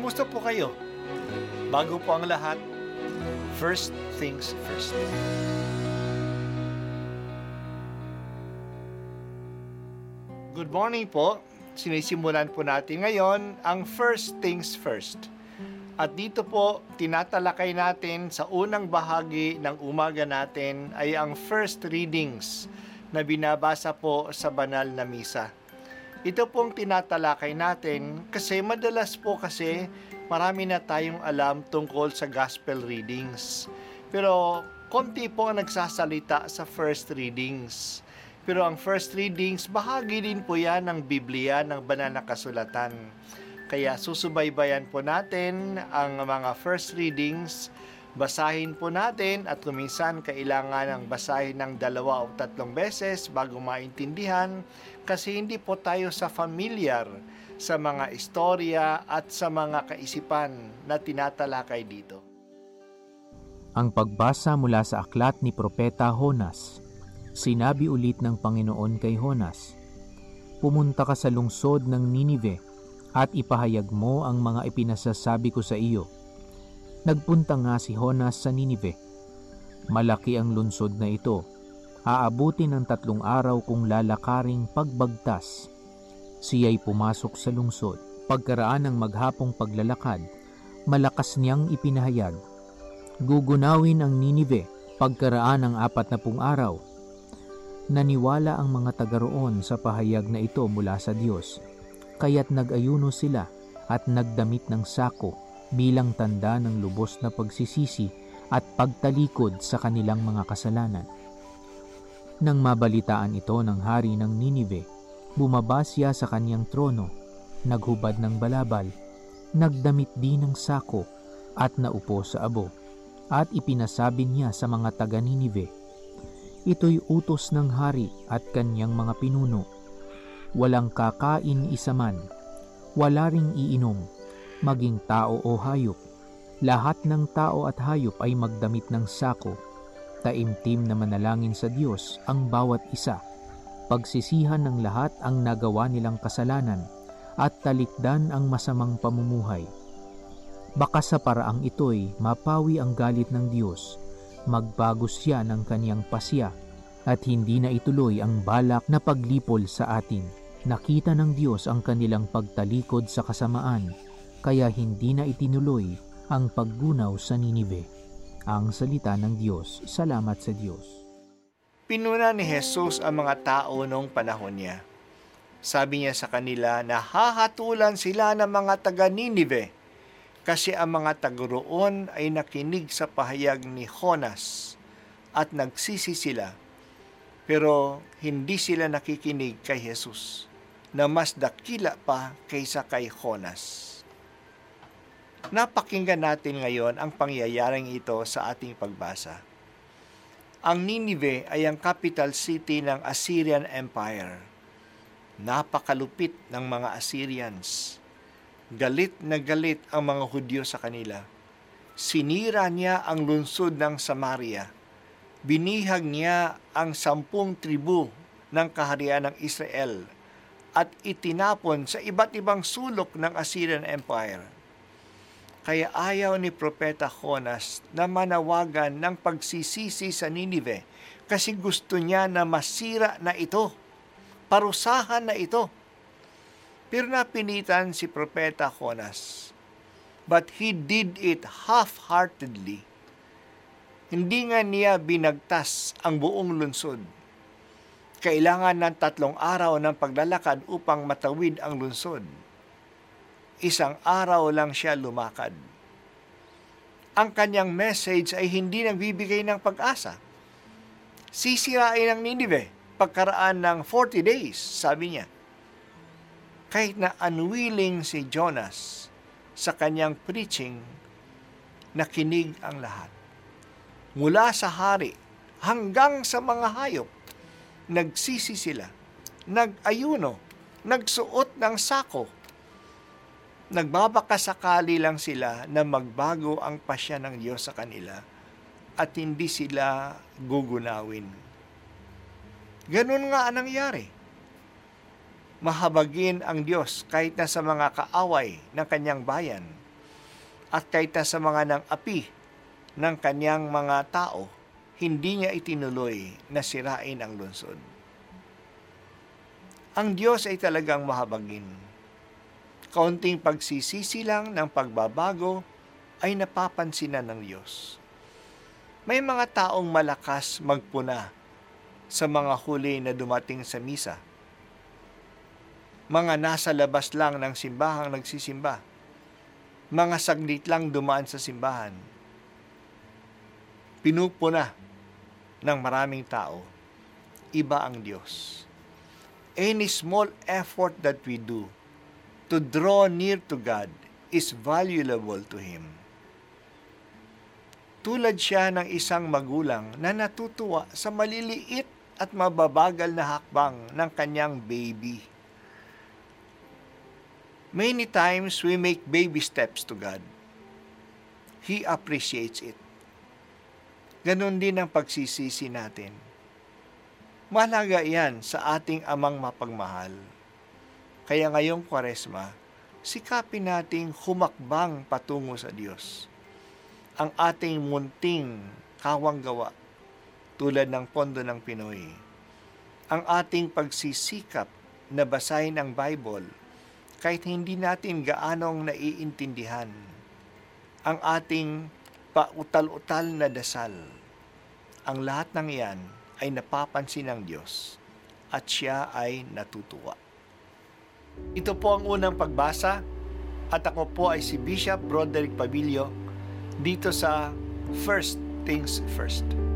Kamusta po kayo? Bago po ang lahat, first things first. Good morning po. Sinisimulan po natin ngayon ang first things first. At dito po, tinatalakay natin sa unang bahagi ng umaga natin ay ang first readings na binabasa po sa banal na misa. Ito pong tinatalakay natin kasi madalas po kasi marami na tayong alam tungkol sa gospel readings. Pero konti po ang nagsasalita sa first readings. Pero ang first readings, bahagi din po yan ng Biblia, ng banal na kasulatan. Kaya susubaybayan po natin ang mga first readings, basahin po natin at kuminsan kailangan ng basahin ng dalawa o tatlong beses bago maintindihan kasi hindi po tayo sa familiar sa mga istorya at sa mga kaisipan na tinatalakay dito. Ang pagbasa mula sa aklat ni Propeta Honas. Sinabi ulit ng Panginoon kay Honas, Pumunta ka sa lungsod ng Ninive at ipahayag mo ang mga ipinasasabi ko sa iyo. Nagpunta nga si Honas sa Ninive. Malaki ang lungsod na ito. Aabuti ng tatlong araw kung lalakaring pagbagtas. Siya'y pumasok sa lungsod. Pagkaraan ng maghapong paglalakad, malakas niyang ipinahayag. Gugunawin ang Ninive pagkaraan ng apat na pung araw Naniwala ang mga taga roon sa pahayag na ito mula sa Diyos, kaya't nag-ayuno sila at nagdamit ng sako bilang tanda ng lubos na pagsisisi at pagtalikod sa kanilang mga kasalanan. Nang mabalitaan ito ng hari ng Ninive, bumaba siya sa kanyang trono, naghubad ng balabal, nagdamit din ng sako at naupo sa abo, at ipinasabi niya sa mga taga Ninive, Ito'y utos ng hari at kanyang mga pinuno. Walang kakain isa man, wala ring iinom, maging tao o hayop. Lahat ng tao at hayop ay magdamit ng sako. Taimtim na manalangin sa Diyos ang bawat isa. Pagsisihan ng lahat ang nagawa nilang kasalanan at talikdan ang masamang pamumuhay. Baka sa paraang ito'y mapawi ang galit ng Diyos magbago siya ng kaniyang pasya at hindi na ituloy ang balak na paglipol sa atin. Nakita ng Diyos ang kanilang pagtalikod sa kasamaan, kaya hindi na itinuloy ang paggunaw sa Ninive. Ang salita ng Diyos, salamat sa Diyos. Pinuna ni Jesus ang mga tao noong panahon niya. Sabi niya sa kanila na hahatulan sila ng mga taga Ninive kasi ang mga taguroon ay nakinig sa pahayag ni Honas at nagsisi sila. Pero hindi sila nakikinig kay Jesus na mas dakila pa kaysa kay Honas. Napakinggan natin ngayon ang pangyayaring ito sa ating pagbasa. Ang Ninive ay ang capital city ng Assyrian Empire. Napakalupit ng mga Assyrians Galit na galit ang mga Hudyo sa kanila. Sinira niya ang lungsod ng Samaria. Binihag niya ang sampung tribu ng kaharian ng Israel at itinapon sa iba't ibang sulok ng Assyrian Empire. Kaya ayaw ni Propeta Jonas na manawagan ng pagsisisi sa Ninive kasi gusto niya na masira na ito, parusahan na ito pero napinitan si Propeta Jonas. But he did it half-heartedly. Hindi nga niya binagtas ang buong lungsod. Kailangan ng tatlong araw ng paglalakad upang matawid ang lungsod. Isang araw lang siya lumakad. Ang kanyang message ay hindi nagbibigay ng pag-asa. Sisirain ang Ninive pagkaraan ng 40 days, sabi niya kahit na unwilling si Jonas sa kanyang preaching, nakinig ang lahat. Mula sa hari hanggang sa mga hayop, nagsisi sila, nag-ayuno, nagsuot ng sako. Nagbabakasakali lang sila na magbago ang pasya ng Diyos sa kanila at hindi sila gugunawin. Ganun nga ang nangyari mahabagin ang Diyos kahit na sa mga kaaway ng kanyang bayan. At kahit sa mga nang api ng kanyang mga tao, hindi niya itinuloy na sirain ang lungsod. Ang Diyos ay talagang mahabagin. Kaunting pagsisisi lang ng pagbabago ay napapansinan ng Diyos. May mga taong malakas magpuna sa mga huli na dumating sa misa. Mga nasa labas lang ng simbahang nagsisimba. Mga saglit lang dumaan sa simbahan. Pinupuna ng maraming tao. Iba ang Diyos. Any small effort that we do to draw near to God is valuable to Him. Tulad siya ng isang magulang na natutuwa sa maliliit at mababagal na hakbang ng kanyang baby. Many times we make baby steps to God. He appreciates it. Ganon din ang pagsisisi natin. Malaga yan sa ating amang mapagmahal. Kaya ngayong kwaresma, sikapin nating humakbang patungo sa Diyos ang ating munting kawang gawa tulad ng pondo ng Pinoy. Ang ating pagsisikap na basahin ang Bible kahit hindi natin gaanong naiintindihan. Ang ating pautal-utal na dasal. Ang lahat ng iyan ay napapansin ng Diyos at siya ay natutuwa. Ito po ang unang pagbasa at ako po ay si Bishop Broderick Pabilio dito sa First Things First.